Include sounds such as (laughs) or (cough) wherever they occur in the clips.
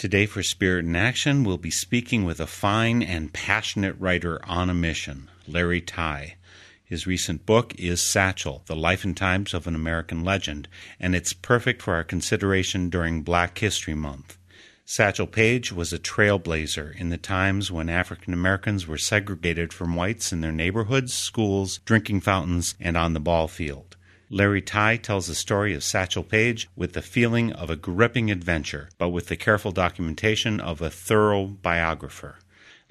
Today, for Spirit in Action, we'll be speaking with a fine and passionate writer on a mission, Larry Tye. His recent book is Satchel The Life and Times of an American Legend, and it's perfect for our consideration during Black History Month. Satchel Paige was a trailblazer in the times when African Americans were segregated from whites in their neighborhoods, schools, drinking fountains, and on the ball field. Larry Tye tells the story of Satchel Paige with the feeling of a gripping adventure, but with the careful documentation of a thorough biographer.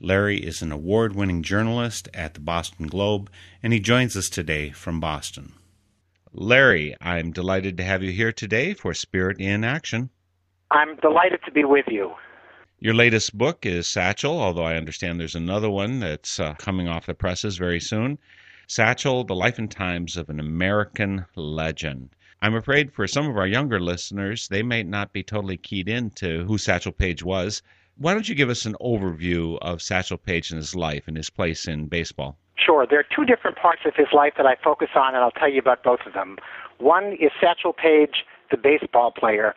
Larry is an award winning journalist at the Boston Globe, and he joins us today from Boston. Larry, I'm delighted to have you here today for Spirit in Action. I'm delighted to be with you. Your latest book is Satchel, although I understand there's another one that's uh, coming off the presses very soon. Satchel, The Life and Times of an American Legend. I'm afraid for some of our younger listeners, they may not be totally keyed into who Satchel Paige was. Why don't you give us an overview of Satchel Paige and his life and his place in baseball? Sure, there are two different parts of his life that I focus on, and I'll tell you about both of them. One is Satchel Paige, the baseball player,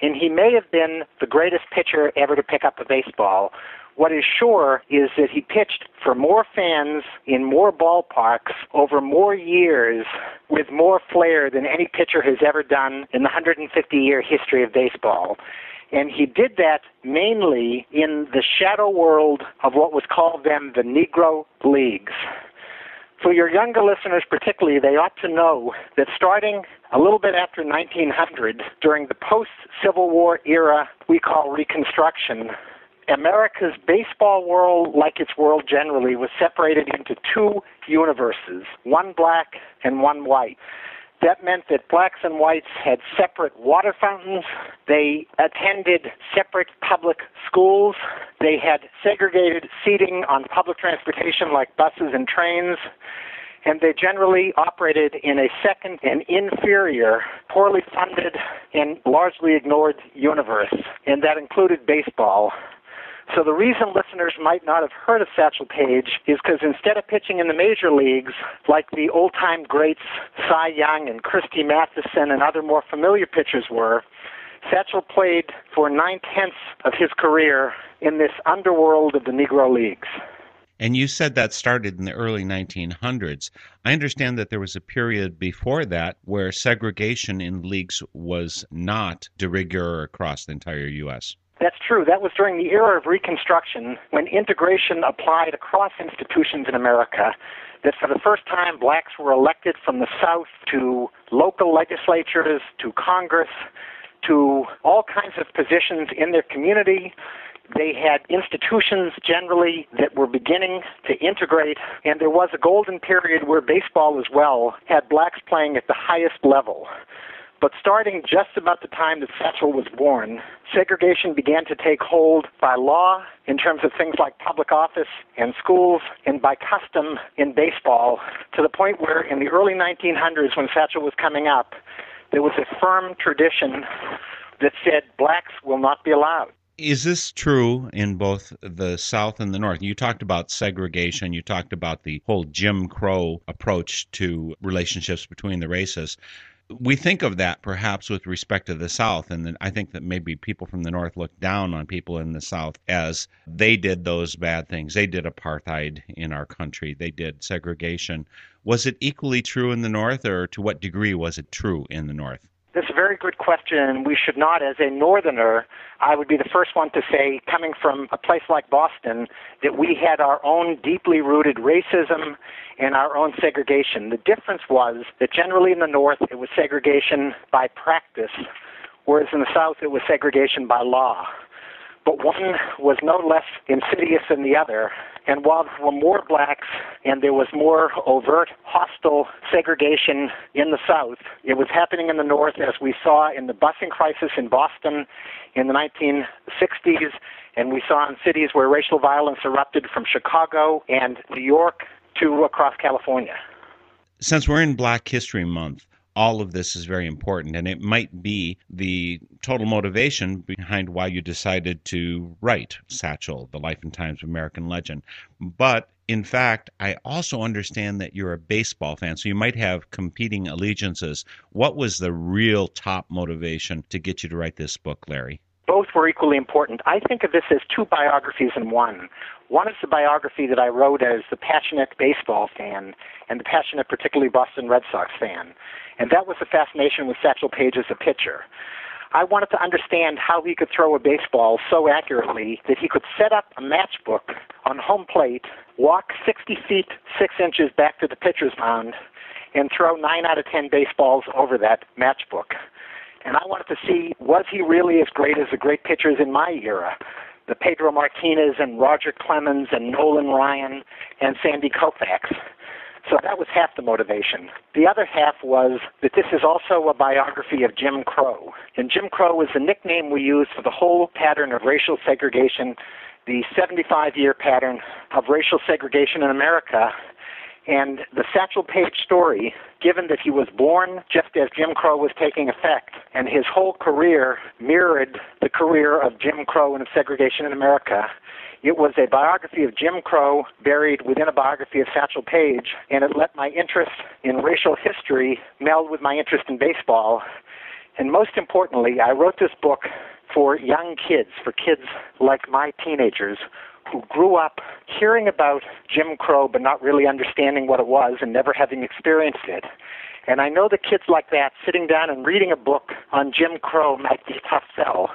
and he may have been the greatest pitcher ever to pick up a baseball. What is sure is that he pitched for more fans in more ballparks over more years with more flair than any pitcher has ever done in the 150 year history of baseball. And he did that mainly in the shadow world of what was called then the Negro Leagues. For your younger listeners, particularly, they ought to know that starting a little bit after 1900, during the post Civil War era we call Reconstruction, America's baseball world, like its world generally, was separated into two universes one black and one white. That meant that blacks and whites had separate water fountains. They attended separate public schools. They had segregated seating on public transportation like buses and trains. And they generally operated in a second and inferior, poorly funded, and largely ignored universe. And that included baseball. So the reason listeners might not have heard of Satchel Paige is because instead of pitching in the major leagues, like the old-time greats Cy Young and Christy Mathewson and other more familiar pitchers were, Satchel played for nine-tenths of his career in this underworld of the Negro Leagues. And you said that started in the early 1900s. I understand that there was a period before that where segregation in leagues was not de rigueur across the entire U.S. That's true. That was during the era of Reconstruction when integration applied across institutions in America. That for the first time, blacks were elected from the South to local legislatures, to Congress, to all kinds of positions in their community. They had institutions generally that were beginning to integrate, and there was a golden period where baseball as well had blacks playing at the highest level. But starting just about the time that Satchel was born, segregation began to take hold by law in terms of things like public office and schools, and by custom in baseball, to the point where in the early 1900s, when Satchel was coming up, there was a firm tradition that said blacks will not be allowed. Is this true in both the South and the North? You talked about segregation, you talked about the whole Jim Crow approach to relationships between the races. We think of that perhaps with respect to the South, and I think that maybe people from the North look down on people in the South as they did those bad things. They did apartheid in our country, they did segregation. Was it equally true in the North, or to what degree was it true in the North? That's a very good question. We should not, as a northerner, I would be the first one to say, coming from a place like Boston, that we had our own deeply rooted racism and our own segregation. The difference was that generally in the North, it was segregation by practice, whereas in the South, it was segregation by law but one was no less insidious than the other. And while there were more blacks and there was more overt hostile segregation in the South, it was happening in the North as we saw in the busing crisis in Boston in the 1960s, and we saw in cities where racial violence erupted from Chicago and New York to across California. Since we're in Black History Month, all of this is very important, and it might be the total motivation behind why you decided to write Satchel, The Life and Times of American Legend. But in fact, I also understand that you're a baseball fan, so you might have competing allegiances. What was the real top motivation to get you to write this book, Larry? Both were equally important. I think of this as two biographies in one. One is the biography that I wrote as the passionate baseball fan and the passionate, particularly Boston Red Sox fan. And that was the fascination with Satchel Paige as a pitcher. I wanted to understand how he could throw a baseball so accurately that he could set up a matchbook on home plate, walk 60 feet 6 inches back to the pitcher's mound, and throw 9 out of 10 baseballs over that matchbook. And I wanted to see was he really as great as the great pitchers in my era? The Pedro Martinez and Roger Clemens and Nolan Ryan and Sandy Koufax. So that was half the motivation. The other half was that this is also a biography of Jim Crow. And Jim Crow is the nickname we use for the whole pattern of racial segregation, the 75 year pattern of racial segregation in America. And the Satchel Paige story, given that he was born just as Jim Crow was taking effect, and his whole career mirrored the career of Jim Crow and of segregation in America, it was a biography of Jim Crow buried within a biography of Satchel Paige, and it let my interest in racial history meld with my interest in baseball. And most importantly, I wrote this book for young kids, for kids like my teenagers who grew up hearing about Jim Crow but not really understanding what it was and never having experienced it. And I know that kids like that sitting down and reading a book on Jim Crow might be a tough sell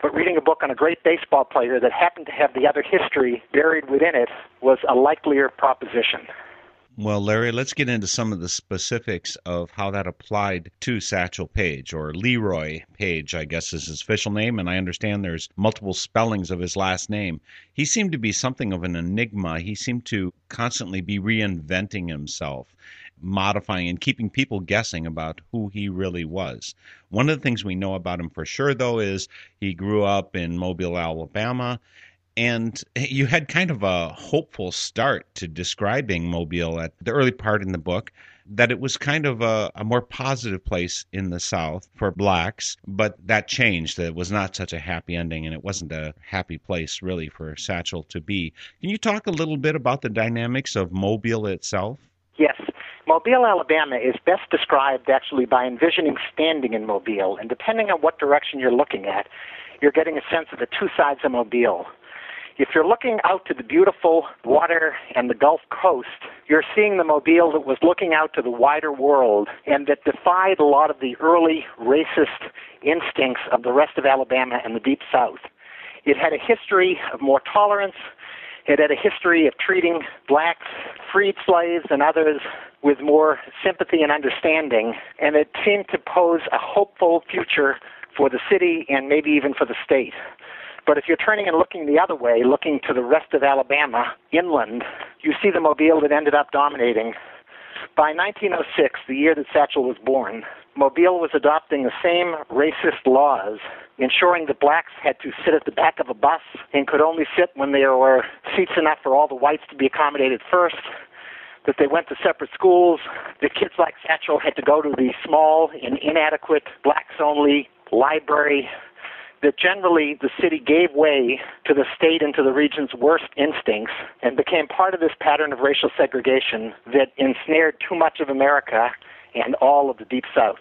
but reading a book on a great baseball player that happened to have the other history buried within it was a likelier proposition. Well, Larry, let's get into some of the specifics of how that applied to Satchel Paige, or Leroy Paige, I guess is his official name, and I understand there's multiple spellings of his last name. He seemed to be something of an enigma. He seemed to constantly be reinventing himself modifying and keeping people guessing about who he really was. One of the things we know about him for sure, though, is he grew up in Mobile, Alabama. And you had kind of a hopeful start to describing Mobile at the early part in the book, that it was kind of a, a more positive place in the South for blacks, but that changed. It was not such a happy ending, and it wasn't a happy place really for Satchel to be. Can you talk a little bit about the dynamics of Mobile itself? Yes. Mobile, Alabama is best described actually by envisioning standing in Mobile, and depending on what direction you're looking at, you're getting a sense of the two sides of Mobile. If you're looking out to the beautiful water and the Gulf Coast, you're seeing the Mobile that was looking out to the wider world and that defied a lot of the early racist instincts of the rest of Alabama and the Deep South. It had a history of more tolerance, it had a history of treating blacks, freed slaves, and others with more sympathy and understanding, and it seemed to pose a hopeful future for the city and maybe even for the state. But if you're turning and looking the other way, looking to the rest of Alabama, inland, you see the Mobile that ended up dominating. By 1906, the year that Satchel was born, Mobile was adopting the same racist laws, ensuring that blacks had to sit at the back of a bus and could only sit when there were seats enough for all the whites to be accommodated first, that they went to separate schools, that kids like Satchel had to go to the small and inadequate blacks only library, that generally the city gave way to the state and to the region's worst instincts and became part of this pattern of racial segregation that ensnared too much of America and all of the Deep South.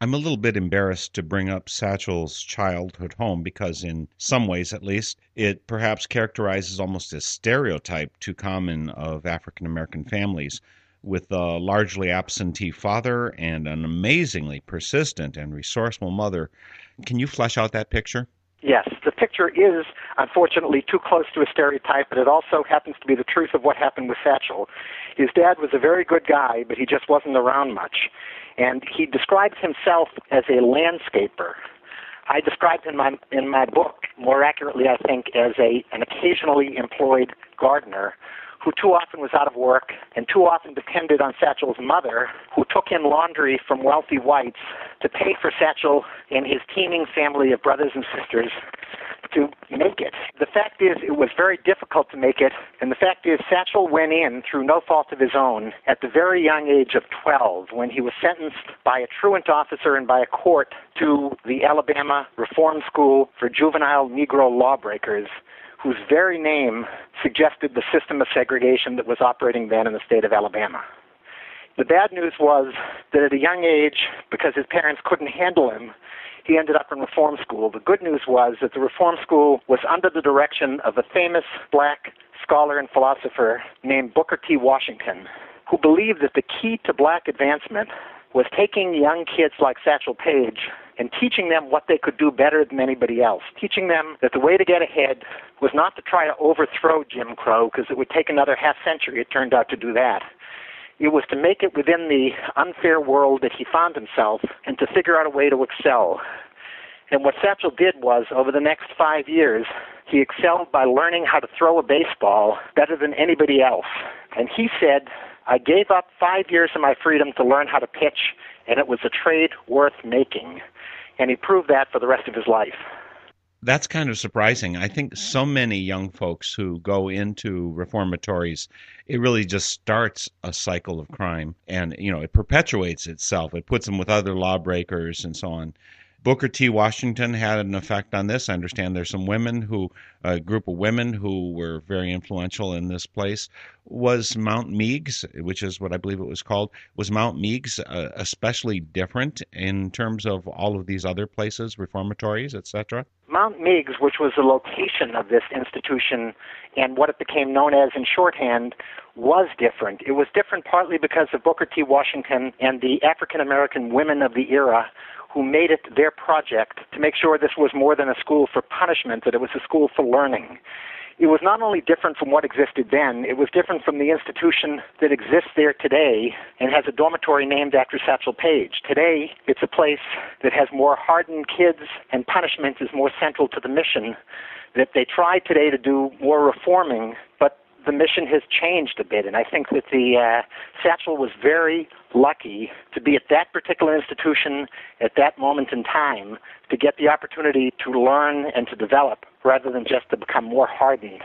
I'm a little bit embarrassed to bring up Satchel's childhood home because, in some ways at least, it perhaps characterizes almost a stereotype too common of African American families, with a largely absentee father and an amazingly persistent and resourceful mother. Can you flesh out that picture? Yes, the picture is unfortunately too close to a stereotype, but it also happens to be the truth of what happened with Satchel. His dad was a very good guy, but he just wasn't around much. And he describes himself as a landscaper. I described in my in my book more accurately, I think, as a an occasionally employed gardener who too often was out of work and too often depended on Satchel's mother, who took in laundry from wealthy whites to pay for Satchel and his teeming family of brothers and sisters to make it. The fact is, it was very difficult to make it, and the fact is, Satchel went in through no fault of his own at the very young age of 12 when he was sentenced by a truant officer and by a court to the Alabama Reform School for Juvenile Negro Lawbreakers whose very name suggested the system of segregation that was operating then in the state of Alabama. The bad news was that at a young age, because his parents couldn't handle him, he ended up in reform school. The good news was that the reform school was under the direction of a famous black scholar and philosopher named Booker T. Washington, who believed that the key to black advancement was taking young kids like Satchel Paige and teaching them what they could do better than anybody else. Teaching them that the way to get ahead was not to try to overthrow Jim Crow, because it would take another half century, it turned out, to do that. It was to make it within the unfair world that he found himself and to figure out a way to excel. And what Satchel did was, over the next five years, he excelled by learning how to throw a baseball better than anybody else. And he said, I gave up five years of my freedom to learn how to pitch, and it was a trade worth making and he proved that for the rest of his life. That's kind of surprising. I think so many young folks who go into reformatories, it really just starts a cycle of crime and, you know, it perpetuates itself. It puts them with other lawbreakers and so on. Booker T. Washington had an effect on this. I understand there's some women who, a group of women who were very influential in this place. Was Mount Meigs, which is what I believe it was called, was Mount Meigs uh, especially different in terms of all of these other places, reformatories, etc.? Mount Meigs, which was the location of this institution and what it became known as in shorthand, was different. It was different partly because of Booker T. Washington and the African American women of the era who made it their project to make sure this was more than a school for punishment, that it was a school for learning. It was not only different from what existed then, it was different from the institution that exists there today and has a dormitory named after Satchel Paige. Today, it's a place that has more hardened kids, and punishment is more central to the mission. That they try today to do more reforming, but the mission has changed a bit, and I think that the uh, Satchel was very lucky to be at that particular institution at that moment in time to get the opportunity to learn and to develop rather than just to become more hardened.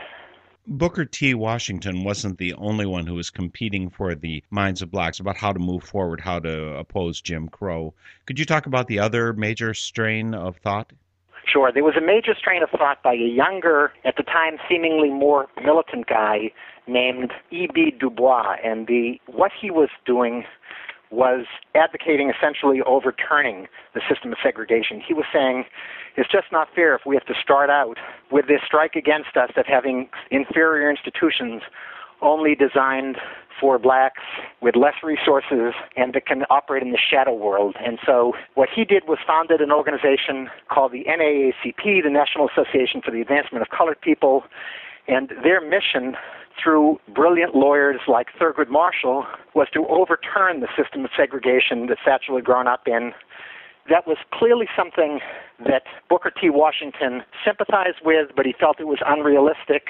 Booker T. Washington wasn't the only one who was competing for the minds of blacks about how to move forward, how to oppose Jim Crow. Could you talk about the other major strain of thought? Sure. There was a major strain of thought by a younger, at the time seemingly more militant guy named E.B. Du Bois, and the what he was doing was advocating essentially overturning the system of segregation. He was saying it's just not fair if we have to start out with this strike against us of having inferior institutions only designed for blacks with less resources and that can operate in the shadow world. And so what he did was founded an organization called the NAACP, the National Association for the Advancement of Colored People, and their mission through brilliant lawyers like Thurgood Marshall was to overturn the system of segregation that Satchel had grown up in. That was clearly something that Booker T. Washington sympathized with, but he felt it was unrealistic.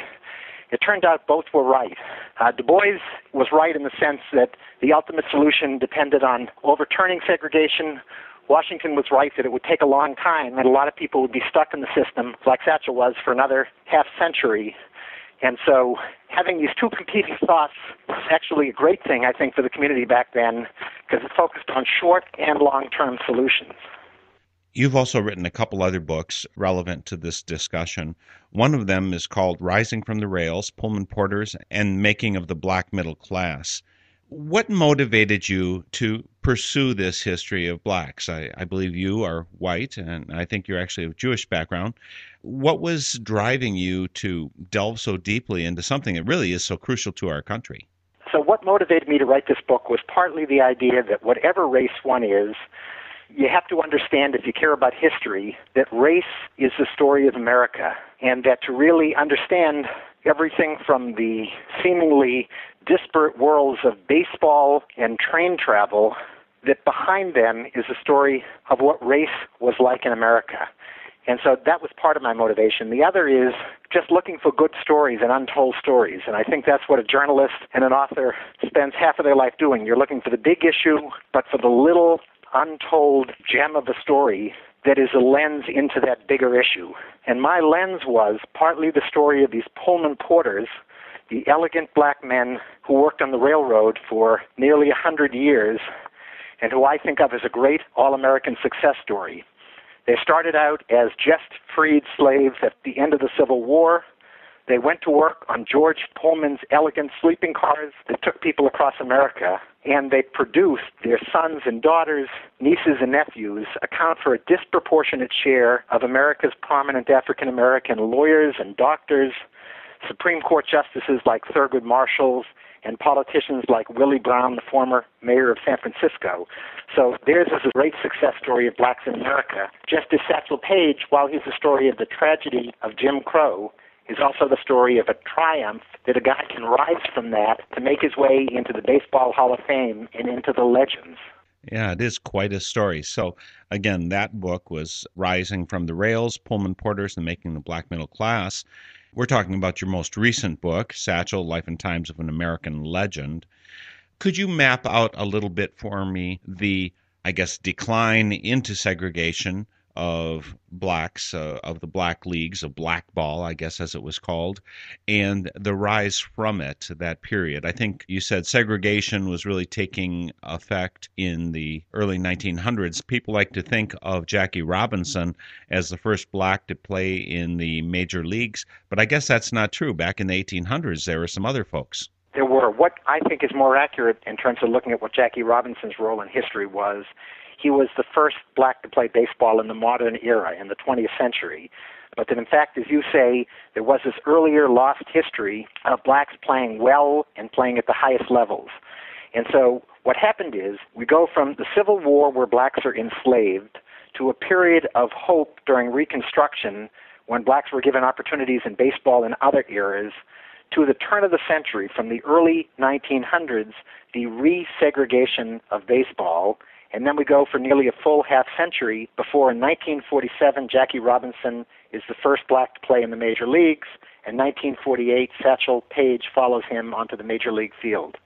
It turned out both were right. Uh, du Bois was right in the sense that the ultimate solution depended on overturning segregation. Washington was right that it would take a long time and a lot of people would be stuck in the system, like Satchel was, for another half century. And so having these two competing thoughts was actually a great thing, I think, for the community back then because it focused on short and long term solutions. You've also written a couple other books relevant to this discussion. One of them is called Rising from the Rails Pullman Porters and Making of the Black Middle Class. What motivated you to pursue this history of blacks? I, I, believe you are white, and I think you're actually of Jewish background. What was driving you to delve so deeply into something that really is so crucial to our country? So, what motivated me to write this book was partly the idea that whatever race one is, you have to understand, if you care about history, that race is the story of America, and that to really understand everything from the seemingly disparate worlds of baseball and train travel, that behind them is the story of what race was like in America. And so that was part of my motivation. The other is just looking for good stories and untold stories. And I think that's what a journalist and an author spends half of their life doing. You're looking for the big issue, but for the little untold gem of a story that is a lens into that bigger issue. And my lens was partly the story of these Pullman porters, the elegant black men who worked on the railroad for nearly a hundred years, and who I think of as a great all American success story. They started out as just freed slaves at the end of the Civil War. They went to work on George Pullman's elegant sleeping cars that took people across America, and they produced their sons and daughters, nieces and nephews, account for a disproportionate share of America's prominent African American lawyers and doctors, Supreme Court justices like Thurgood Marshall, and politicians like Willie Brown, the former mayor of San Francisco. So theirs is a great success story of blacks in America. Just as Satchel Paige, while he's the story of the tragedy of Jim Crow, is also the story of a triumph that a guy can rise from that to make his way into the Baseball Hall of Fame and into the legends. Yeah, it is quite a story. So, again, that book was Rising from the Rails Pullman Porters and Making the Black Middle Class. We're talking about your most recent book, Satchel Life and Times of an American Legend. Could you map out a little bit for me the, I guess, decline into segregation of blacks, uh, of the black leagues, of blackball, I guess as it was called, and the rise from it, that period. I think you said segregation was really taking effect in the early 1900s. People like to think of Jackie Robinson as the first black to play in the major leagues, but I guess that's not true. Back in the 1800s, there were some other folks. There were. What I think is more accurate in terms of looking at what Jackie Robinson's role in history was he was the first black to play baseball in the modern era, in the 20th century. But that, in fact, as you say, there was this earlier lost history of blacks playing well and playing at the highest levels. And so what happened is we go from the Civil War, where blacks are enslaved, to a period of hope during Reconstruction when blacks were given opportunities in baseball and other eras, to the turn of the century, from the early 1900s, the resegregation of baseball and then we go for nearly a full half century before in 1947 Jackie Robinson is the first black to play in the major leagues, and 1948 Satchel Paige follows him onto the major league field.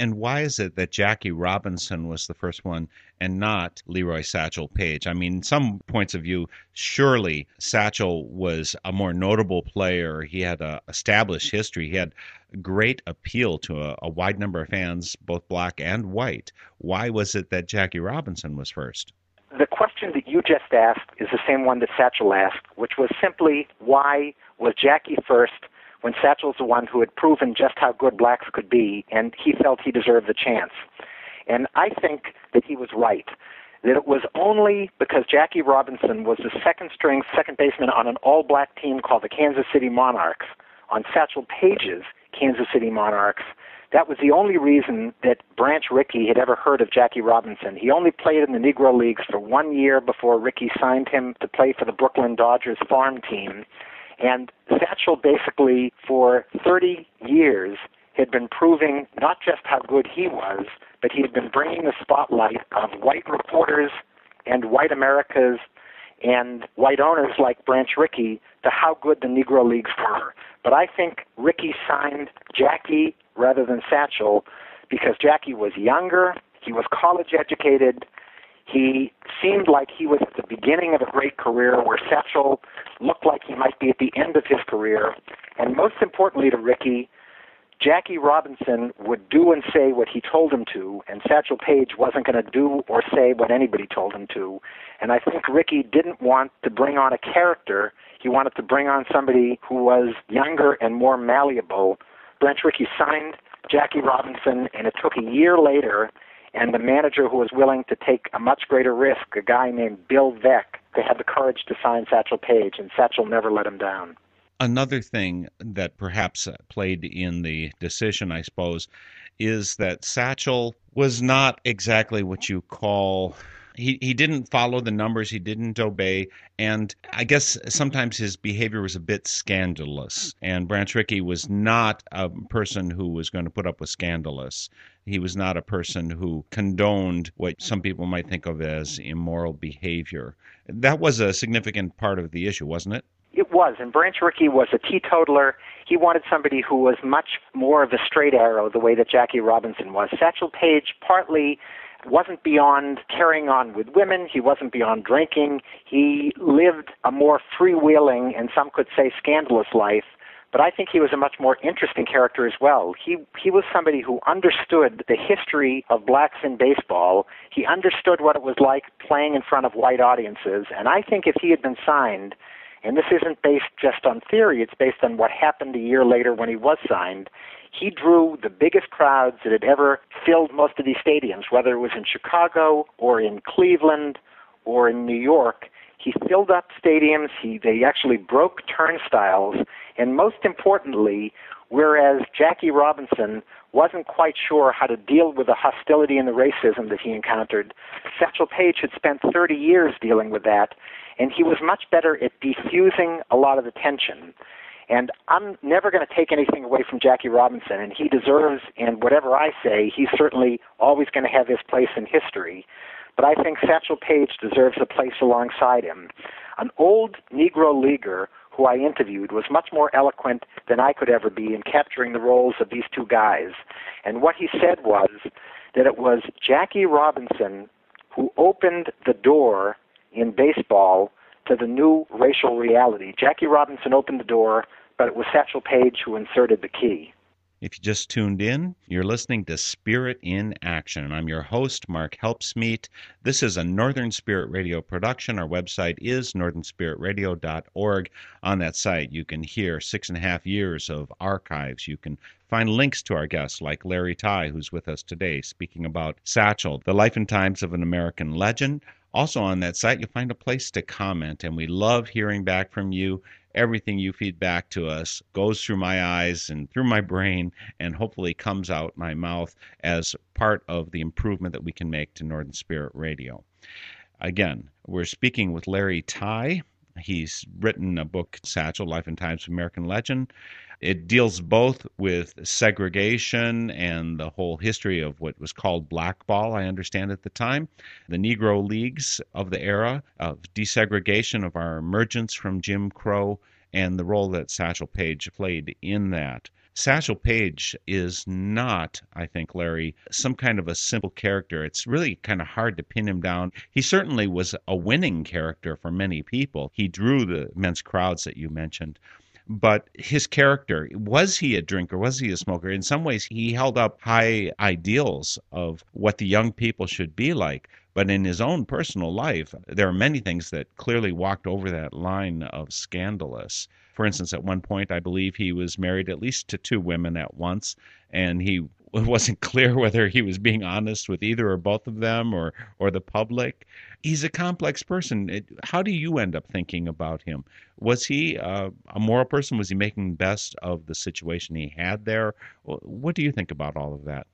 And why is it that Jackie Robinson was the first one and not Leroy Satchel Paige? I mean, some points of view, surely Satchel was a more notable player. He had a established history. He had great appeal to a, a wide number of fans, both black and white. Why was it that Jackie Robinson was first? The question that you just asked is the same one that Satchel asked, which was simply why was Jackie first when Satchel's the one who had proven just how good blacks could be, and he felt he deserved the chance. And I think that he was right. That it was only because Jackie Robinson was the second string second baseman on an all black team called the Kansas City Monarchs, on Satchel Paige's Kansas City Monarchs, that was the only reason that Branch Rickey had ever heard of Jackie Robinson. He only played in the Negro Leagues for one year before Rickey signed him to play for the Brooklyn Dodgers farm team. And Satchel basically, for 30 years, had been proving not just how good he was, but he had been bringing the spotlight of white reporters and white Americas and white owners like Branch Rickey to how good the Negro Leagues were. But I think Rickey signed Jackie rather than Satchel because Jackie was younger, he was college educated, he seemed like he was at the beginning of a great career where Satchel looked like he might be at the end of his career. And most importantly to Rickey, Jackie Robinson would do and say what he told him to, and Satchel Paige wasn't going to do or say what anybody told him to. And I think Rickey didn't want to bring on a character. He wanted to bring on somebody who was younger and more malleable. Branch Rickey signed Jackie Robinson, and it took a year later and the manager who was willing to take a much greater risk, a guy named Bill Veeck, they had the courage to sign Satchel Paige, and Satchel never let him down. Another thing that perhaps uh, played in the decision, I suppose, is that Satchel was not exactly what you call he he didn't follow the numbers he didn't obey and i guess sometimes his behavior was a bit scandalous and branch rickey was not a person who was going to put up with scandalous he was not a person who condoned what some people might think of as immoral behavior that was a significant part of the issue wasn't it it was, and Branch Rickey was a teetotaler. He wanted somebody who was much more of a straight arrow, the way that Jackie Robinson was. Satchel Paige partly wasn't beyond carrying on with women. He wasn't beyond drinking. He lived a more freewheeling and some could say scandalous life. But I think he was a much more interesting character as well. He he was somebody who understood the history of blacks in baseball. He understood what it was like playing in front of white audiences. And I think if he had been signed, and this isn't based just on theory, it's based on what happened a year later when he was signed, he drew the biggest crowds that had ever filled most of these stadiums, whether it was in Chicago or in Cleveland or in New York. He filled up stadiums. He they actually broke turnstiles, and most importantly, whereas Jackie Robinson wasn't quite sure how to deal with the hostility and the racism that he encountered, Satchel Paige had spent 30 years dealing with that, and he was much better at defusing a lot of the tension. And I'm never going to take anything away from Jackie Robinson, and he deserves, and whatever I say, he's certainly always going to have his place in history. But I think Satchel Paige deserves a place alongside him. An old Negro leaguer who I interviewed was much more eloquent than I could ever be in capturing the roles of these two guys. And what he said was that it was Jackie Robinson who opened the door in baseball to the new racial reality. Jackie Robinson opened the door, but it was Satchel Paige who inserted the key. If you just tuned in, you're listening to Spirit in Action. I'm your host, Mark Helpsmeet. This is a Northern Spirit Radio production. Our website is northernspiritradio.org. On that site, you can hear six and a half years of archives. You can find links to our guests, like Larry Tye, who's with us today, speaking about Satchel, the life and times of an American legend. Also, on that site, you'll find a place to comment, and we love hearing back from you. Everything you feed back to us goes through my eyes and through my brain, and hopefully comes out my mouth as part of the improvement that we can make to Northern Spirit Radio. Again, we're speaking with Larry Tye. He's written a book, Satchel Life and Times of American Legend. It deals both with segregation and the whole history of what was called blackball, I understand at the time, the Negro Leagues of the era, of desegregation, of our emergence from Jim Crow, and the role that Satchel Paige played in that. Satchel Paige is not, I think, Larry, some kind of a simple character. It's really kind of hard to pin him down. He certainly was a winning character for many people. He drew the immense crowds that you mentioned but his character was he a drinker? Was he a smoker? In some ways he held up high ideals of what the young people should be like. But in his own personal life there are many things that clearly walked over that line of scandalous. For instance at one point i believe he was married at least to two women at once and he it (laughs) wasn't clear whether he was being honest with either or both of them or or the public. He's a complex person. It, how do you end up thinking about him? Was he uh, a moral person? Was he making the best of the situation he had there? What do you think about all of that?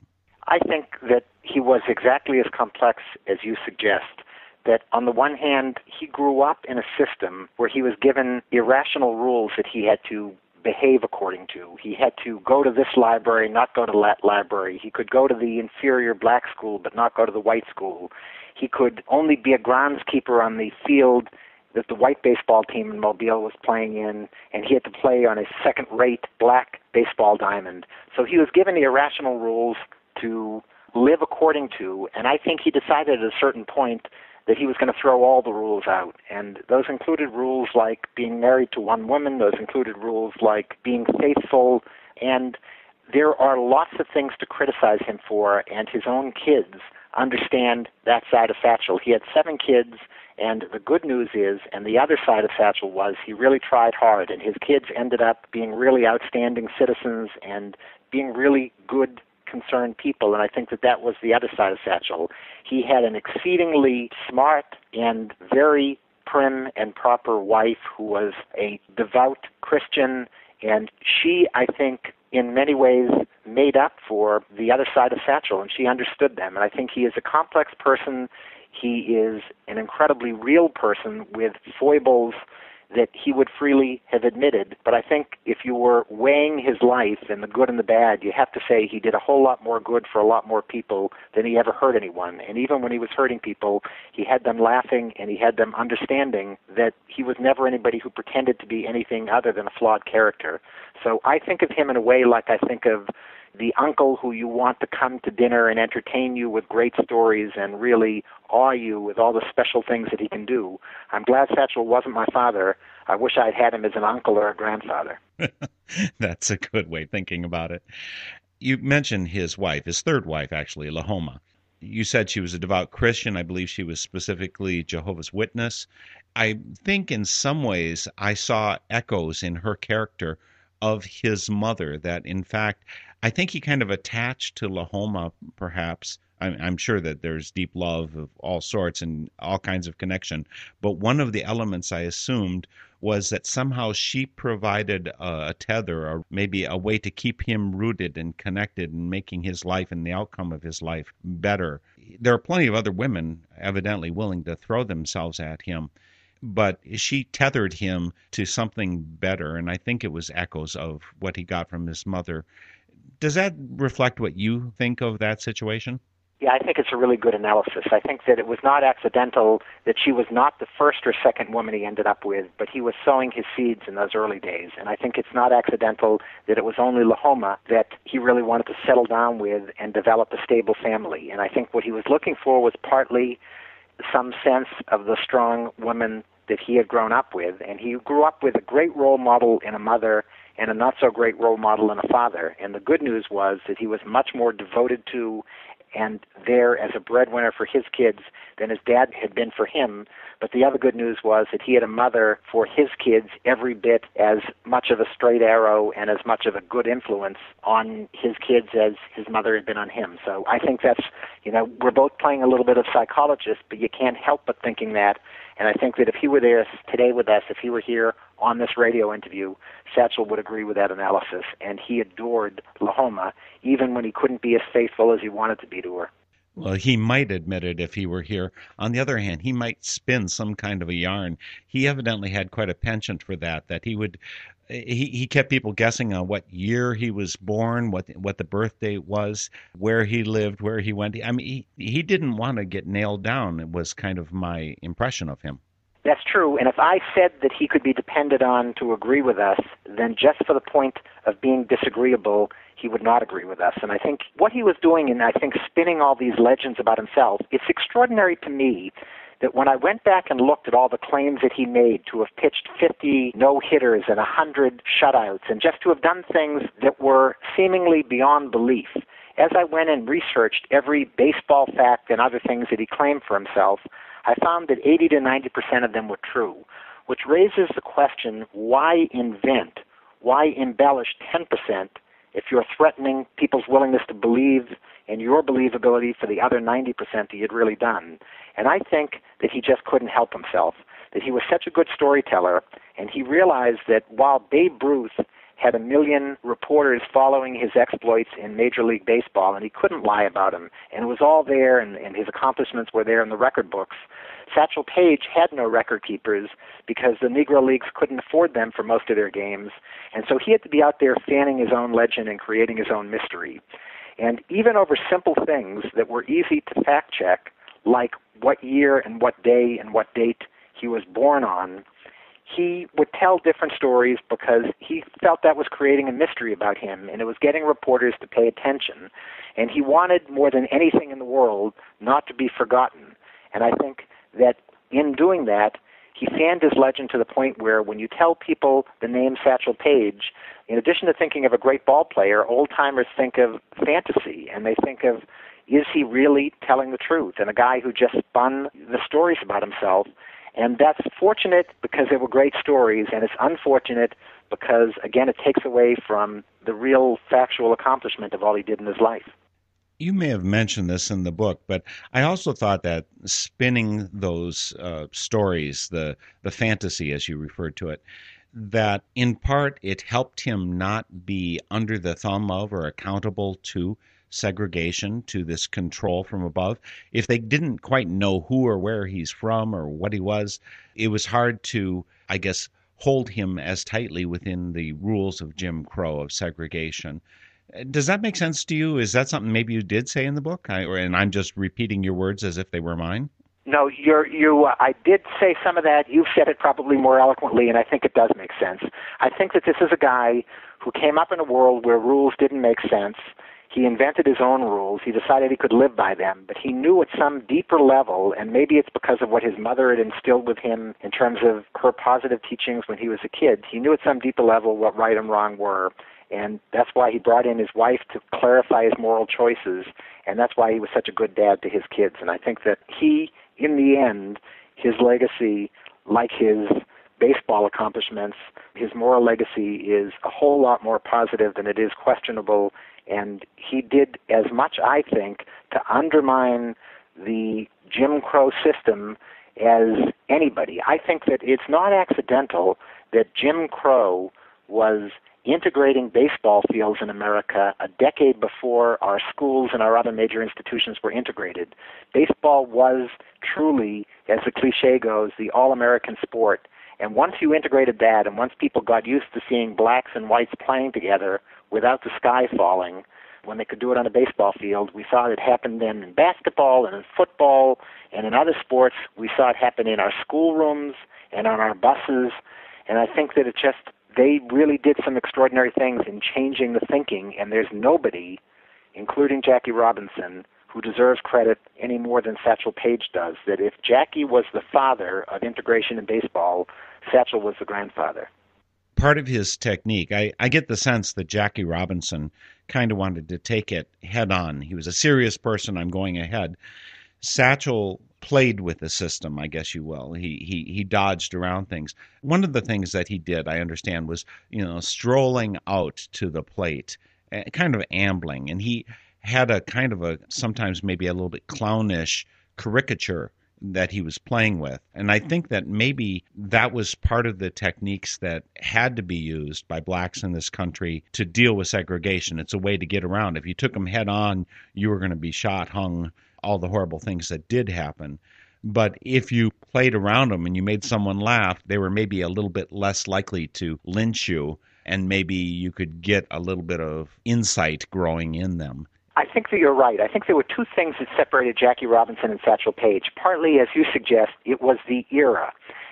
I think that he was exactly as complex as you suggest that on the one hand, he grew up in a system where he was given irrational rules that he had to behave according to. He had to go to this library, not go to that library. He could go to the inferior black school, but not go to the white school. He could only be a groundskeeper on the field that the white baseball team in Mobile was playing in, and he had to play on a second rate black baseball diamond. So he was given the irrational rules to live according to, and I think he decided at a certain point that he was going to throw all the rules out. And those included rules like being married to one woman, those included rules like being faithful, and there are lots of things to criticize him for, and his own kids understand that side of Satchel. He had seven kids, and the good news is, and the other side of Satchel was, he really tried hard, and his kids ended up being really outstanding citizens and being really good concerned people, and I think that that was the other side of Satchel. He had an exceedingly smart and very prim and proper wife who was a devout Christian, and she, I think, in many ways made up for the other side of Satchel, and she understood them. And I think he is a complex person. He is an incredibly real person with foibles that he would freely have admitted. But I think if you were weighing his life and the good and the bad, you have to say he did a whole lot more good for a lot more people than he ever hurt anyone. And even when he was hurting people, he had them laughing and he had them understanding that he was never anybody who pretended to be anything other than a flawed character. So I think of him in a way like I think of the uncle who you want to come to dinner and entertain you with great stories and really awe you with all the special things that he can do. I'm glad Satchel wasn't my father. I wish I'd had him as an uncle or a grandfather. (laughs) That's a good way thinking about it. You mentioned his wife, his third wife, actually, Lahoma. You said she was a devout Christian. I believe she was specifically Jehovah's Witness. I think in some ways I saw echoes in her character of his mother, that in fact, I think he kind of attached to Lahoma, perhaps. I'm, I'm, sure that there's deep love of all sorts and all kinds of connection. But one of the elements I assumed was that somehow she provided a, a tether or maybe a way to keep him rooted and connected and making his life and the outcome of his life better. There are plenty of other women evidently willing to throw themselves at him but she tethered him to something better, and I think it was echoes of what he got from his mother does that reflect what you think of that situation? Yeah, I think it's a really good analysis. I think that it was not accidental that she was not the first or second woman he ended up with, but he was sowing his seeds in those early days. And I think it's not accidental that it was only Lahoma that he really wanted to settle down with and develop a stable family. And I think what he was looking for was partly some sense of the strong woman that he had grown up with. And he grew up with a great role model in a mother and a not so great role model in a father. And the good news was that he was much more devoted to and there as a breadwinner for his kids than his dad had been for him. But the other good news was that he had a mother for his kids every bit as much of a straight arrow and as much of a good influence on his kids as his mother had been on him. So I think that's, you know, we're both playing a little bit of psychologist, but you can't help but thinking that. And I think that if he were there today with us, if he were here on this radio interview, Satchel would agree with that analysis, and he adored Lahoma, even when he couldn't be as faithful as he wanted to be to her. Well, he might admit it if he were here. On the other hand, he might spin some kind of a yarn. He evidently had quite a penchant for that. That he would, he, he kept people guessing on what year he was born, what what the birth date was, where he lived, where he went. I mean, he, he didn't want to get nailed down. It was kind of my impression of him. That's true. And if I said that he could be depended on to agree with us, then just for the point of being disagreeable, he would not agree with us. And I think what he was doing and I think, spinning all these legends about himself, it's extraordinary to me that when I went back and looked at all the claims that he made to have pitched 50 no hitters and 100 shutouts, and just to have done things that were seemingly beyond belief, as I went and researched every baseball fact and other things that he claimed for himself, I found that 80 to 90 percent of them were true, which raises the question why invent, why embellish 10 percent if you're threatening people's willingness to believe in your believability for the other 90% that you'd really done. And I think that he just couldn't help himself, that he was such a good storyteller, and he realized that while Babe Ruth had a million reporters following his exploits in Major League Baseball, and he couldn't lie about them. And it was all there, and, and his accomplishments were there in the record books. Satchel Paige had no record keepers because the Negro Leagues couldn't afford them for most of their games, and so he had to be out there fanning his own legend and creating his own mystery. And even over simple things that were easy to fact check, like what year and what day and what date he was born on, he would tell different stories because he felt that was creating a mystery about him and it was getting reporters to pay attention. And he wanted more than anything in the world not to be forgotten. And I think that in doing that, he fanned his legend to the point where when you tell people the name Satchel Paige, in addition to thinking of a great ball player, old timers think of fantasy and they think of is he really telling the truth? And a guy who just spun the stories about himself And that's fortunate because they were great stories, and it's unfortunate because, again, it takes away from the real factual accomplishment of all he did in his life. You may have mentioned this in the book, but I also thought that spinning those uh, stories, the the fantasy as you referred to it, that in part it helped him not be under the thumb of or accountable to segregation, to this control from above. If they didn't quite know who or where he's from or what he was, it was hard to, I guess, hold him as tightly within the rules of Jim Crow of segregation. Does that make sense to you? Is that something maybe you did say in the book, I, or, and I'm just repeating your words as if they were mine? No, you're you. Uh, I did say some of that. You've said it probably more eloquently, and I think it does make sense. I think that this is a guy who came up in a world where rules didn't make sense. He invented his own rules. He decided he could live by them, but he knew at some deeper level, and maybe it's because of what his mother had instilled with him in terms of her positive teachings when he was a kid. He knew at some deeper level what right and wrong were, and that's why he brought in his wife to clarify his moral choices, and that's why he was such a good dad to his kids. And I think that he, in the end, his legacy, like his baseball accomplishments, his moral legacy is a whole lot more positive than it is questionable and he did as much, I think, to undermine the Jim Crow system as anybody. I think that it's not accidental that Jim Crow was integrating baseball fields in America a decade before our schools and our other major institutions were integrated. Baseball was truly, as the cliche goes, the all American sport. And once you integrated that, and once people got used to seeing blacks and whites playing together without the sky falling, when they could do it on a baseball field, we saw it happen then in basketball and in football and in other sports. We saw it happen in our schoolrooms and on our buses. And I think that it just, they really did some extraordinary things in changing the thinking. And there's nobody, including Jackie Robinson, who deserves credit any more than Satchel Paige does. That if Jackie was the father of integration in baseball, Satchel was the grandfather. Part of his technique, I, I get the sense that Jackie Robinson kind of wanted to take it head on. He was a serious person. I'm going ahead. Satchel played with the system, I guess you will. He he he dodged around things. One of the things that he did, I understand, was you know strolling out to the plate, eh, kind of ambling, and he had a kind of a sometimes maybe a little bit clownish caricature that he was playing with. And I think that maybe that was part of the techniques that had to be used by blacks in this country to deal with segregation. It's a way to get around. If you took them head on, you were going to be shot, hung, all the horrible things that did happen. But if you played around them and you made someone laugh, they were maybe a little bit less likely to lynch you, and maybe you could get a little bit of insight growing in them. I think that you're right. I think there were two things that separated Jackie Robinson and Satchel Paige. Partly, as you suggest, it was the era.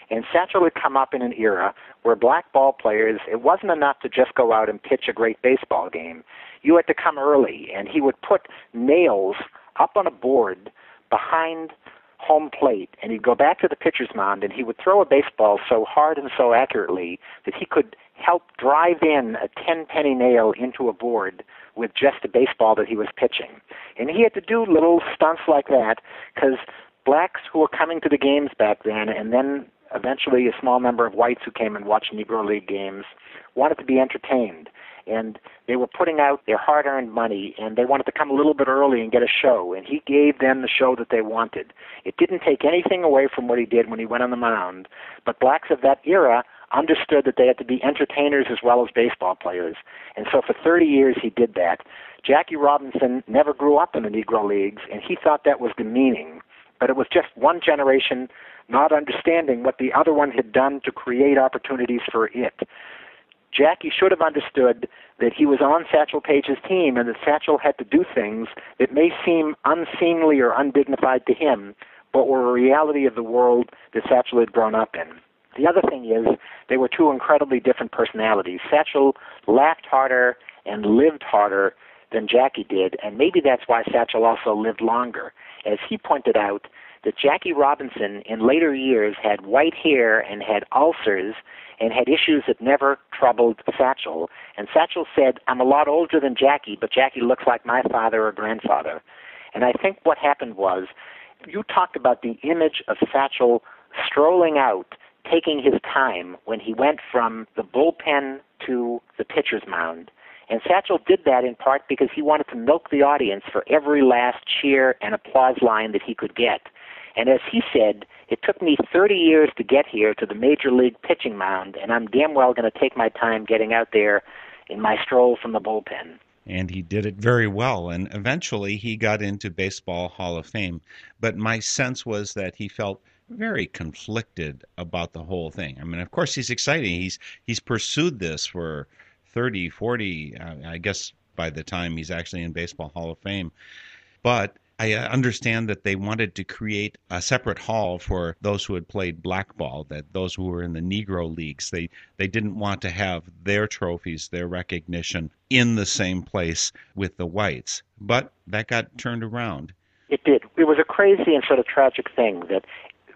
And Satchel had come up in an era where black ball players, it wasn't enough to just go out and pitch a great baseball game. You had to come early, and he would put nails up on a board behind home plate, and he'd go back to the pitcher's mound, and he would throw a baseball so hard and so accurately that he could help drive in a 10 penny nail into a board with just a baseball that he was pitching. And he had to do little stunts like that because blacks who were coming to the games back then, and then eventually a small number of whites who came and watched Negro League games, wanted to be entertained. And they were putting out their hard earned money, and they wanted to come a little bit early and get a show. And he gave them the show that they wanted. It didn't take anything away from what he did when he went on the mound, but blacks of that era understood that they had to be entertainers as well as baseball players. And so for 30 years he did that. Jackie Robinson never grew up in the Negro Leagues, and he thought that was demeaning. But it was just one generation not understanding what the other one had done to create opportunities for it. Jackie should have understood that he was on Satchel Paige's team and that Satchel had to do things that may seem unseemly or undignified to him, but were a reality of the world that Satchel had grown up in. The other thing is they were two incredibly different personalities. Satchel laughed harder and lived harder than Jackie did, and maybe that's why Satchel also lived longer. As he pointed out, that Jackie Robinson in later years had white hair and had ulcers and had issues that never troubled Satchel. And Satchel said, I'm a lot older than Jackie, but Jackie looks like my father or grandfather. And I think what happened was you talked about the image of Satchel strolling out, taking his time when he went from the bullpen to the pitcher's mound. And Satchel did that in part because he wanted to milk the audience for every last cheer and applause line that he could get. And as he said, it took me 30 years to get here to the major league pitching mound, and I'm damn well going to take my time getting out there in my stroll from the bullpen. And he did it very well. And eventually he got into Baseball Hall of Fame. But my sense was that he felt very conflicted about the whole thing. I mean, of course, he's excited. He's he's pursued this for 30, 40, uh, I guess by the time he's actually in Baseball Hall of Fame. But I uh, understand that they wanted to create a separate hall for those who had played blackball, that those who were in the Negro leagues, they, they didn't want to have their trophies, their recognition in the same place with the whites. But that got turned around. It did. It was a crazy and sort of tragic thing that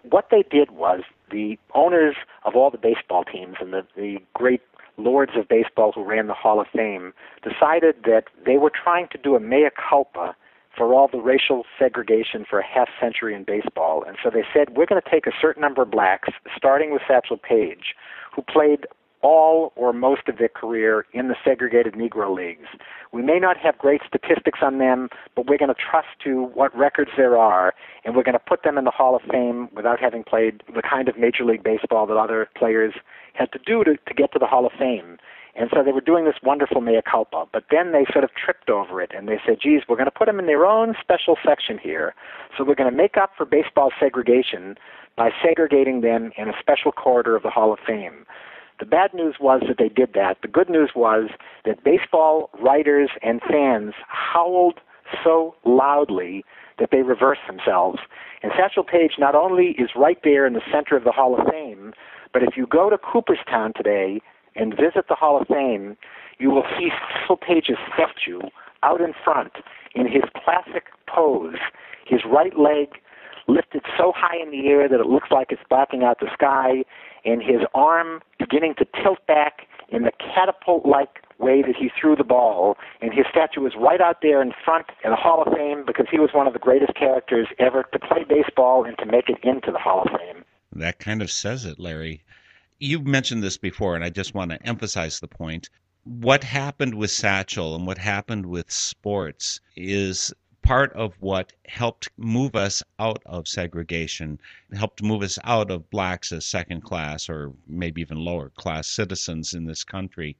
what they did was the owners of all the baseball teams and the, the great lords of baseball who ran the Hall of Fame decided that they were trying to do a mea culpa for all the racial segregation for a half century in baseball. And so they said, we're going to take a certain number of blacks, starting with Satchel Paige, who played all or most of their career in the segregated Negro leagues. We may not have great statistics on them, but we're going to trust to what records there are, and we're going to put them in the Hall of Fame without having played the kind of Major League Baseball that other players had to do to, to get to the Hall of Fame. And so they were doing this wonderful mea culpa, but then they sort of tripped over it and they said, geez, we're going to put them in their own special section here. So we're going to make up for baseball segregation by segregating them in a special corridor of the Hall of Fame. The bad news was that they did that. The good news was that baseball writers and fans howled so loudly that they reversed themselves. And Satchel Paige not only is right there in the center of the Hall of Fame, but if you go to Cooperstown today and visit the Hall of Fame, you will see Satchel Paige's statue out in front in his classic pose, his right leg lifted so high in the air that it looks like it's blocking out the sky, and his arm beginning to tilt back in the catapult like way that he threw the ball. And his statue is right out there in front in the Hall of Fame because he was one of the greatest characters ever to play baseball and to make it into the Hall of Fame. That kind of says it, Larry. You've mentioned this before, and I just want to emphasize the point. What happened with Satchel and what happened with sports is part of what helped move us out of segregation, helped move us out of blacks as second class or maybe even lower class citizens in this country.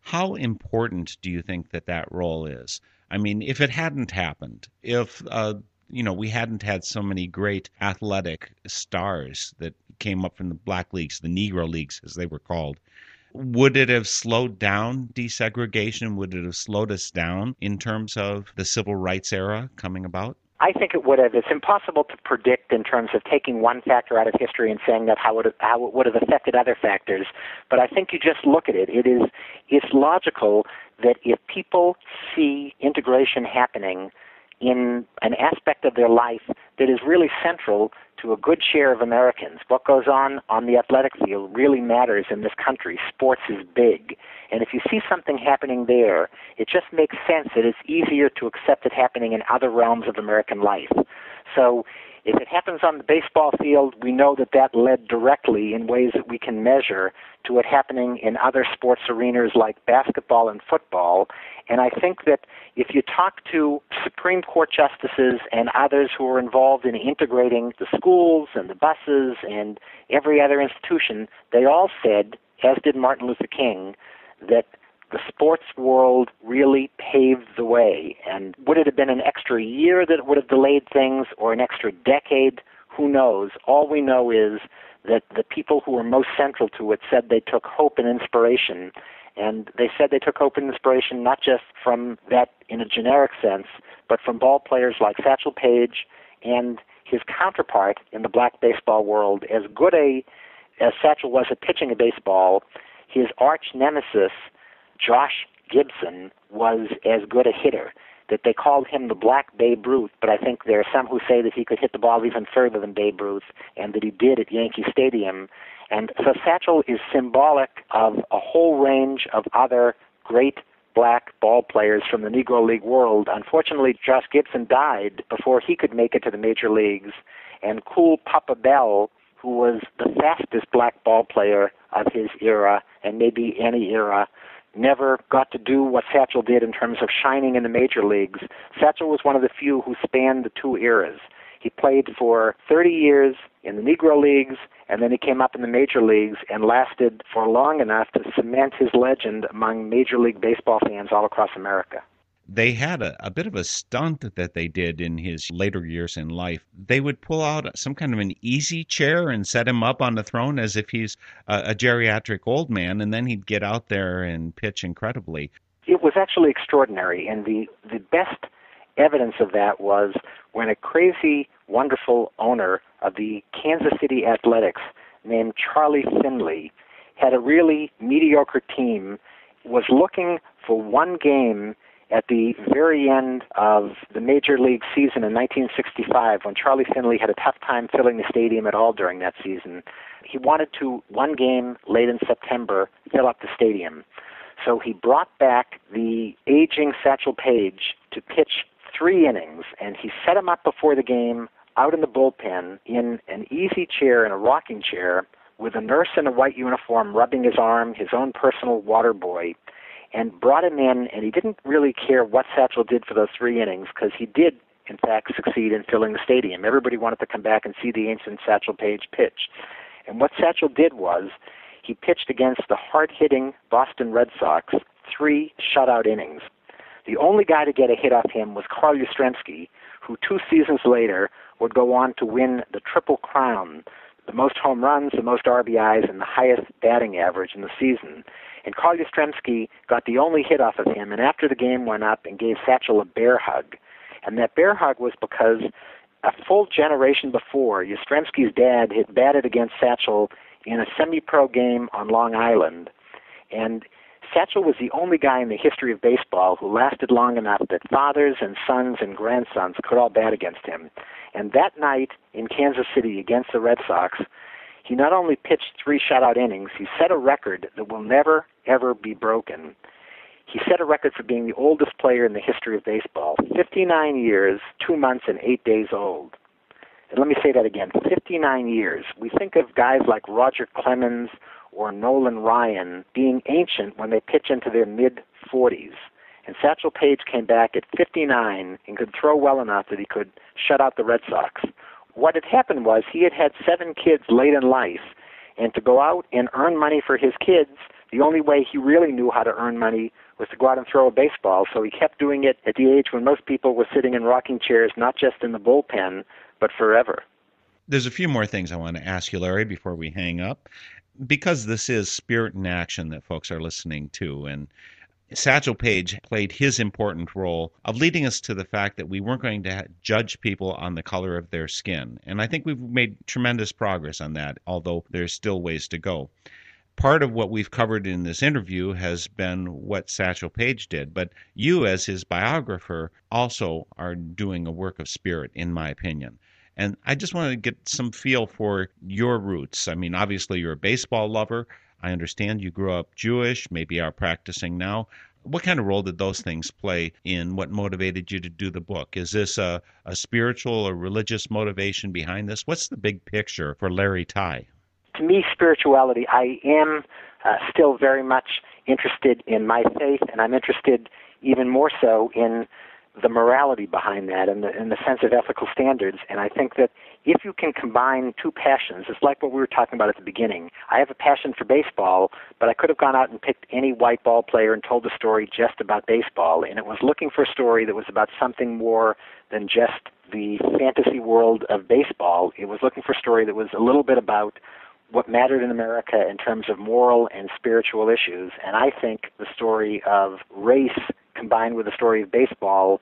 How important do you think that that role is? I mean, if it hadn't happened, if uh, you know we hadn't had so many great athletic stars that came up from the black leagues, the Negro leagues as they were called, would it have slowed down desegregation? Would it have slowed us down in terms of the civil rights era coming about? I think it would have. It's impossible to predict in terms of taking one factor out of history and saying that how it, how it would have affected other factors. But I think you just look at it. It is it's logical that if people see integration happening in an aspect of their life that is really central to a good share of Americans. What goes on on the athletic field really matters in this country. Sports is big. And if you see something happening there, it just makes sense that it's easier to accept it happening in other realms of American life. So if it happens on the baseball field, we know that that led directly in ways that we can measure to it happening in other sports arenas like basketball and football. And I think that if you talk to Supreme Court justices and others who are involved in integrating the schools and the buses and every other institution, they all said, as did Martin Luther King, that the sports world really paved the way. And would it have been an extra year that would have delayed things or an extra decade? Who knows? All we know is that the people who were most central to it said they took hope and inspiration. And they said they took open inspiration not just from that in a generic sense, but from ball players like Satchel Paige and his counterpart in the black baseball world. As good a as Satchel was at pitching a baseball, his arch nemesis Josh Gibson was as good a hitter that they called him the Black Babe Ruth, but I think there are some who say that he could hit the ball even further than Babe Ruth, and that he did at Yankee Stadium. And so Satchel is symbolic of a whole range of other great black ball players from the Negro League world. Unfortunately, Josh Gibson died before he could make it to the major leagues, and Cool Papa Bell, who was the fastest black ball player of his era and maybe any era, never got to do what Satchel did in terms of shining in the major leagues. Satchel was one of the few who spanned the two eras. He played for 30 years in the Negro Leagues, and then he came up in the major leagues and lasted for long enough to cement his legend among Major League Baseball fans all across America they had a, a bit of a stunt that they did in his later years in life. They would pull out some kind of an easy chair and set him up on the throne as if he's a, a geriatric old man, and then he'd get out there and pitch incredibly. It was actually extraordinary, and the, the best evidence of that was when a crazy, wonderful owner of the Kansas City Athletics named Charlie Finley had a really mediocre team, was looking for one game at the very end of the major league season in 1965 when Charlie Finley had a tough time filling the stadium at all during that season. He wanted to, one game late in September, fill up the stadium. So he brought back the aging Satchel Paige to pitch three innings, and he set him up before the game out in the bullpen in an easy chair in a rocking chair with a nurse in a white uniform rubbing his arm, his own personal water boy and brought him in, and he didn't really care what Satchel did for those three innings because he did, in fact, succeed in filling the stadium. Everybody wanted to come back and see the ancient Satchel Paige pitch. And what Satchel did was he pitched against the hard hitting Boston Red Sox three shutout innings. The only guy to get a hit off him was Carl Yastrzemski, who two seasons later would go on to win the Triple Crown the most home runs, the most RBIs, and the highest batting average in the season. And Carl Yastrzemski got the only hit off of him, and after the game went up and gave Satchel a bear hug. And that bear hug was because a full generation before, Yastrzemski's dad had batted against Satchel in a semi-pro game on Long Island, and Satchel was the only guy in the history of baseball who lasted long enough that fathers and sons and grandsons could all bat against him. And that night in Kansas City against the Red Sox, he not only pitched three shutout innings, he set a record that will never, ever be broken. He set a record for being the oldest player in the history of baseball 59 years, 2 months, and 8 days old. And let me say that again 59 years. We think of guys like Roger Clemens or Nolan Ryan being ancient when they pitch into their mid 40s. And Satchel Paige came back at 59 and could throw well enough that he could shut out the Red Sox what had happened was he had had seven kids late in life, and to go out and earn money for his kids, the only way he really knew how to earn money was to go out and throw a baseball. So he kept doing it at the age when most people were sitting in rocking chairs, not just in the bullpen, but forever. There's a few more things I want to ask you, Larry, before we hang up. Because this is spirit in action that folks are listening to, and Satchel Paige played his important role of leading us to the fact that we weren't going to judge people on the color of their skin. And I think we've made tremendous progress on that, although there's still ways to go. Part of what we've covered in this interview has been what Satchel Paige did, but you, as his biographer, also are doing a work of spirit, in my opinion. And I just wanted to get some feel for your roots. I mean, obviously, you're a baseball lover. I understand you grew up Jewish, maybe are practicing now. What kind of role did those things play in what motivated you to do the book? Is this a, a spiritual or religious motivation behind this? What's the big picture for Larry Tye? To me, spirituality, I am uh, still very much interested in my faith, and I'm interested even more so in the morality behind that and the, and the sense of ethical standards. And I think that if you can combine two passions, it's like what we were talking about at the beginning. I have a passion for baseball, but I could have gone out and picked any white ball player and told a story just about baseball. And it was looking for a story that was about something more than just the fantasy world of baseball. It was looking for a story that was a little bit about what mattered in America in terms of moral and spiritual issues. And I think the story of race combined with the story of baseball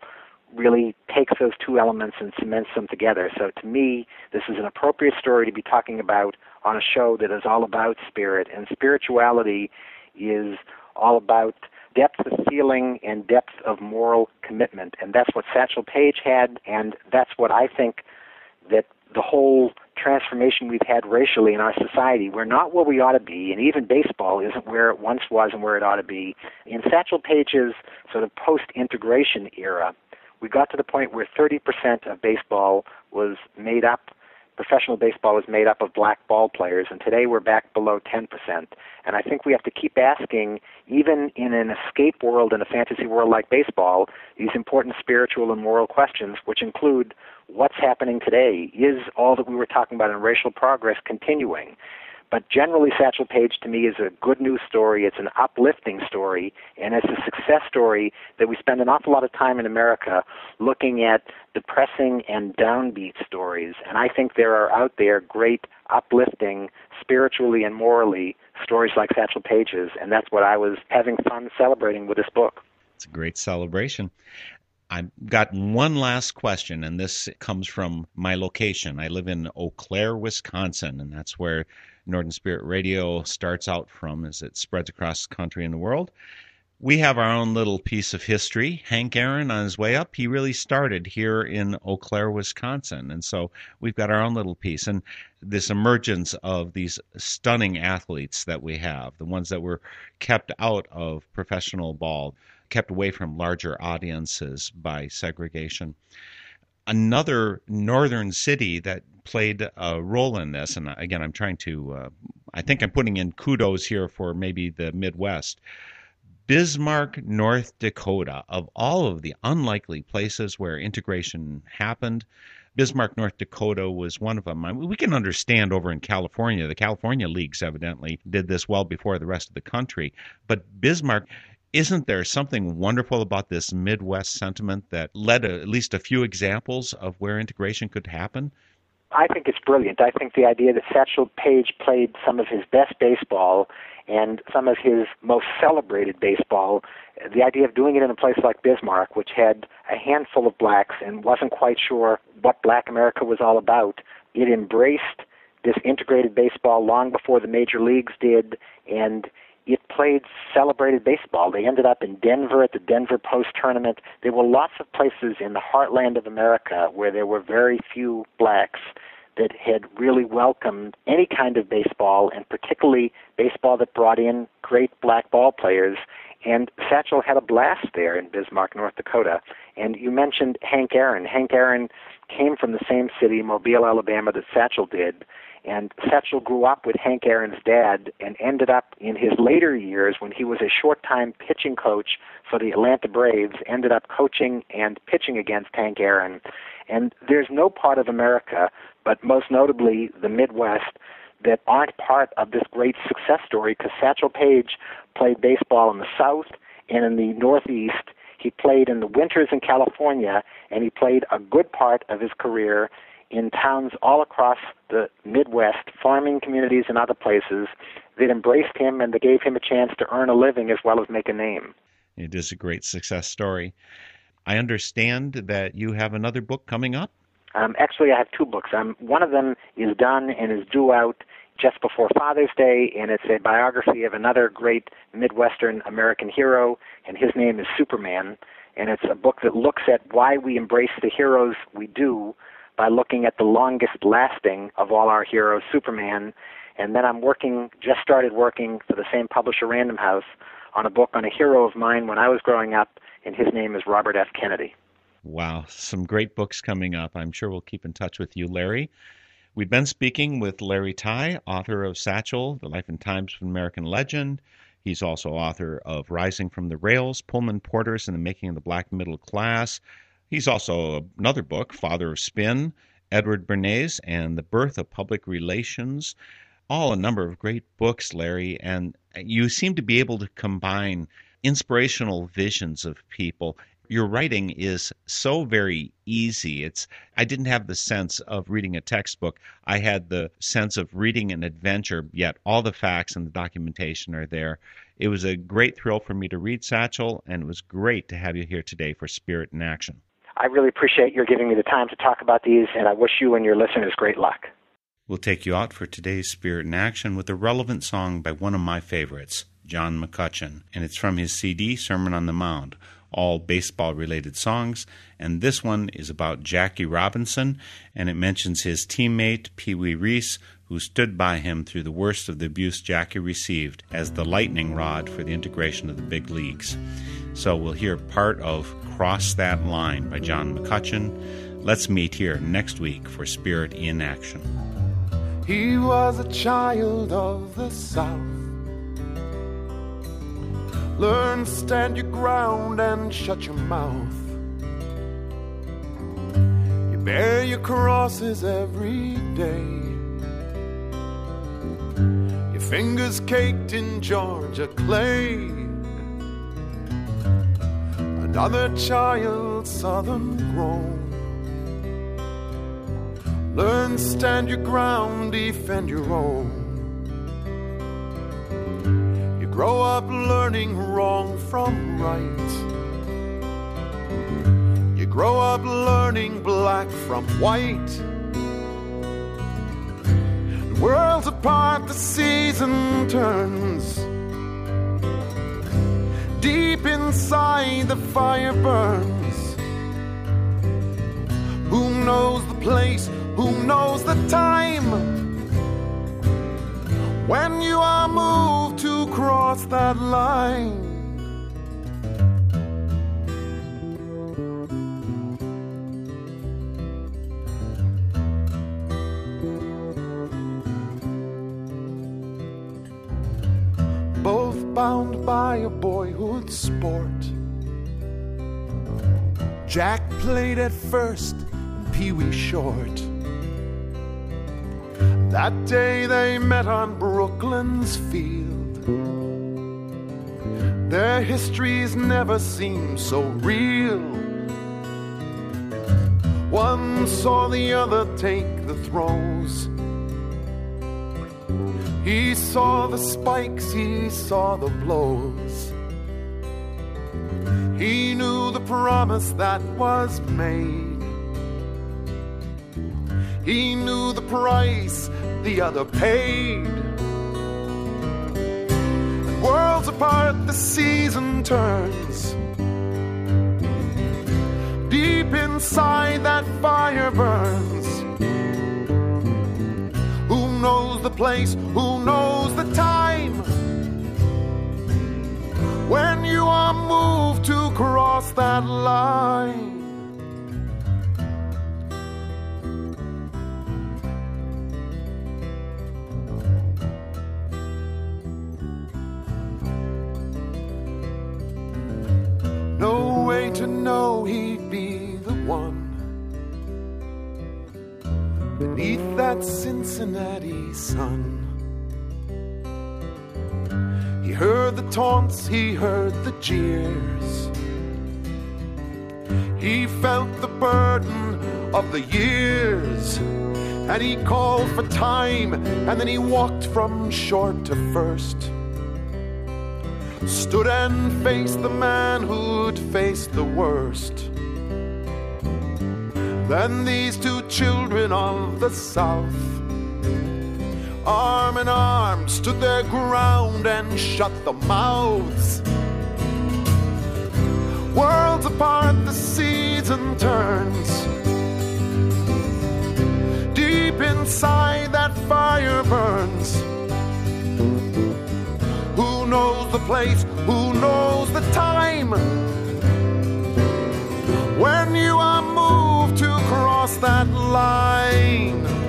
really takes those two elements and cements them together. So to me, this is an appropriate story to be talking about on a show that is all about spirit. And spirituality is all about depth of feeling and depth of moral commitment. And that's what Satchel Paige had, and that's what I think that the whole transformation we've had racially in our society. We're not where we ought to be, and even baseball isn't where it once was and where it ought to be. In Satchel Paige's sort of post integration era, we got to the point where 30% of baseball was made up professional baseball is made up of black ball players, and today we're back below 10%. And I think we have to keep asking, even in an escape world, and a fantasy world like baseball, these important spiritual and moral questions, which include what's happening today? Is all that we were talking about in racial progress continuing? But generally, Satchel Paige to me is a good news story. It's an uplifting story, and it's a success story that we spend an awful lot of time in America looking at depressing and downbeat stories. And I think there are out there great, uplifting, spiritually and morally, stories like Satchel Paige's, and that's what I was having fun celebrating with this book. It's a great celebration. I've got one last question, and this comes from my location. I live in Eau Claire, Wisconsin, and that's where Northern Spirit Radio starts out from as it spreads across the country and the world. We have our own little piece of history. Hank Aaron, on his way up, he really started here in Eau Claire, Wisconsin. And so we've got our own little piece. And this emergence of these stunning athletes that we have, the ones that were kept out of professional ball, kept away from larger audiences by segregation another northern city that played a role in this, and again, I'm trying to, uh, I think I'm putting in kudos here for maybe the Midwest. Bismarck, North Dakota, of all of the unlikely places where integration happened, Bismarck, North Dakota was one of them. I mean, we can understand over in California, the California leagues evidently did this well before the rest of the country. But Bismarck, isn't there something wonderful about this Midwest sentiment that led at least a few examples of where integration could happen? I think it's brilliant. I think the idea that Satchel Paige played some of his best baseball and some of his most celebrated baseball, the idea of doing it in a place like Bismarck, which had a handful of blacks and wasn't quite sure what black America was all about, it embraced this integrated baseball long before the major leagues did, and it played celebrated baseball. They ended up in Denver at the Denver Post Tournament. There were lots of places in the heartland of America where there were very few blacks that had really welcomed any kind of baseball, and particularly baseball that brought in great black ball players. And Satchel had a blast there in Bismarck, North Dakota. And you mentioned Hank Aaron. Hank Aaron came from the same city, Mobile, Alabama, that Satchel did. And Satchel grew up with Hank Aaron's dad and ended up in his later years when he was a short time pitching coach for the Atlanta Braves, ended up coaching and pitching against Hank Aaron. And there's no part of America, but most notably the Midwest, that aren't part of this great success story because Satchel Paige played baseball in the South and in the Northeast. He played in the winters in California, and he played a good part of his career in towns all across the Midwest, farming communities and other places that embraced him and that gave him a chance to earn a living as well as make a name. It is a great success story. I understand that you have another book coming up. Um, actually, I have two books. Um, one of them is done and is due out just before Father's Day, and it's a biography of another great Midwestern American hero, and his name is Superman. And it's a book that looks at why we embrace the heroes we do by looking at the longest lasting of all our heroes, Superman. And then I'm working, just started working for the same publisher, Random House, on a book on a hero of mine when I was growing up, and his name is Robert F. Kennedy. Wow, some great books coming up. I'm sure we'll keep in touch with you, Larry. We've been speaking with Larry Tye, author of Satchel, The Life and Times of an American Legend. He's also author of Rising from the Rails, Pullman Porters and the Making of the Black Middle Class, He's also another book, Father of Spin, Edward Bernays, and The Birth of Public Relations. All a number of great books, Larry, and you seem to be able to combine inspirational visions of people. Your writing is so very easy. It's I didn't have the sense of reading a textbook. I had the sense of reading an adventure, yet all the facts and the documentation are there. It was a great thrill for me to read Satchel, and it was great to have you here today for Spirit in Action. I really appreciate your giving me the time to talk about these, and I wish you and your listeners great luck. We'll take you out for today's Spirit in Action with a relevant song by one of my favorites, John McCutcheon, and it's from his CD, Sermon on the Mound. All baseball related songs, and this one is about Jackie Robinson, and it mentions his teammate, Pee Wee Reese, who stood by him through the worst of the abuse Jackie received as the lightning rod for the integration of the big leagues. So we'll hear part of Cross That Line by John McCutcheon. Let's meet here next week for Spirit in Action. He was a child of the South. Learn, stand your ground and shut your mouth. You bear your crosses every day. Your fingers caked in Georgia clay. Another child, southern grown. Learn, stand your ground, defend your own. Grow up learning wrong from right. You grow up learning black from white. The world's apart, the season turns. Deep inside, the fire burns. Who knows the place? Who knows the time? When you are moved to cross that line. Both bound by a boyhood sport. Jack played at first Pee Wee short. That day they met on Brooklyn's field. Their histories never seemed so real. One saw the other take the throws. He saw the spikes, he saw the blows. He knew the promise that was made. He knew the price the other paid. And worlds apart, the season turns. Deep inside, that fire burns. Who knows the place? Who knows the time? When you are moved to cross that line. He heard the jeers. He felt the burden of the years. And he called for time, and then he walked from short to first. Stood and faced the man who'd faced the worst. Then these two children of the South, arm in arm, stood their ground and shut the mouths. Worlds apart, the season turns. Deep inside, that fire burns. Who knows the place? Who knows the time? When you are moved to cross that line.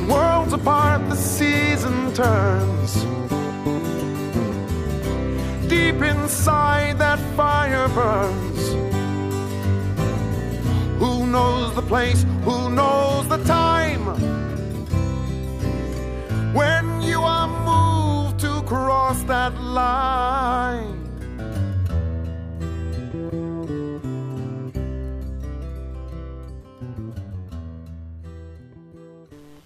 When worlds apart, the season turns. Deep inside, that fire burns. Who knows the place? Who knows the time? When you are moved to cross that line.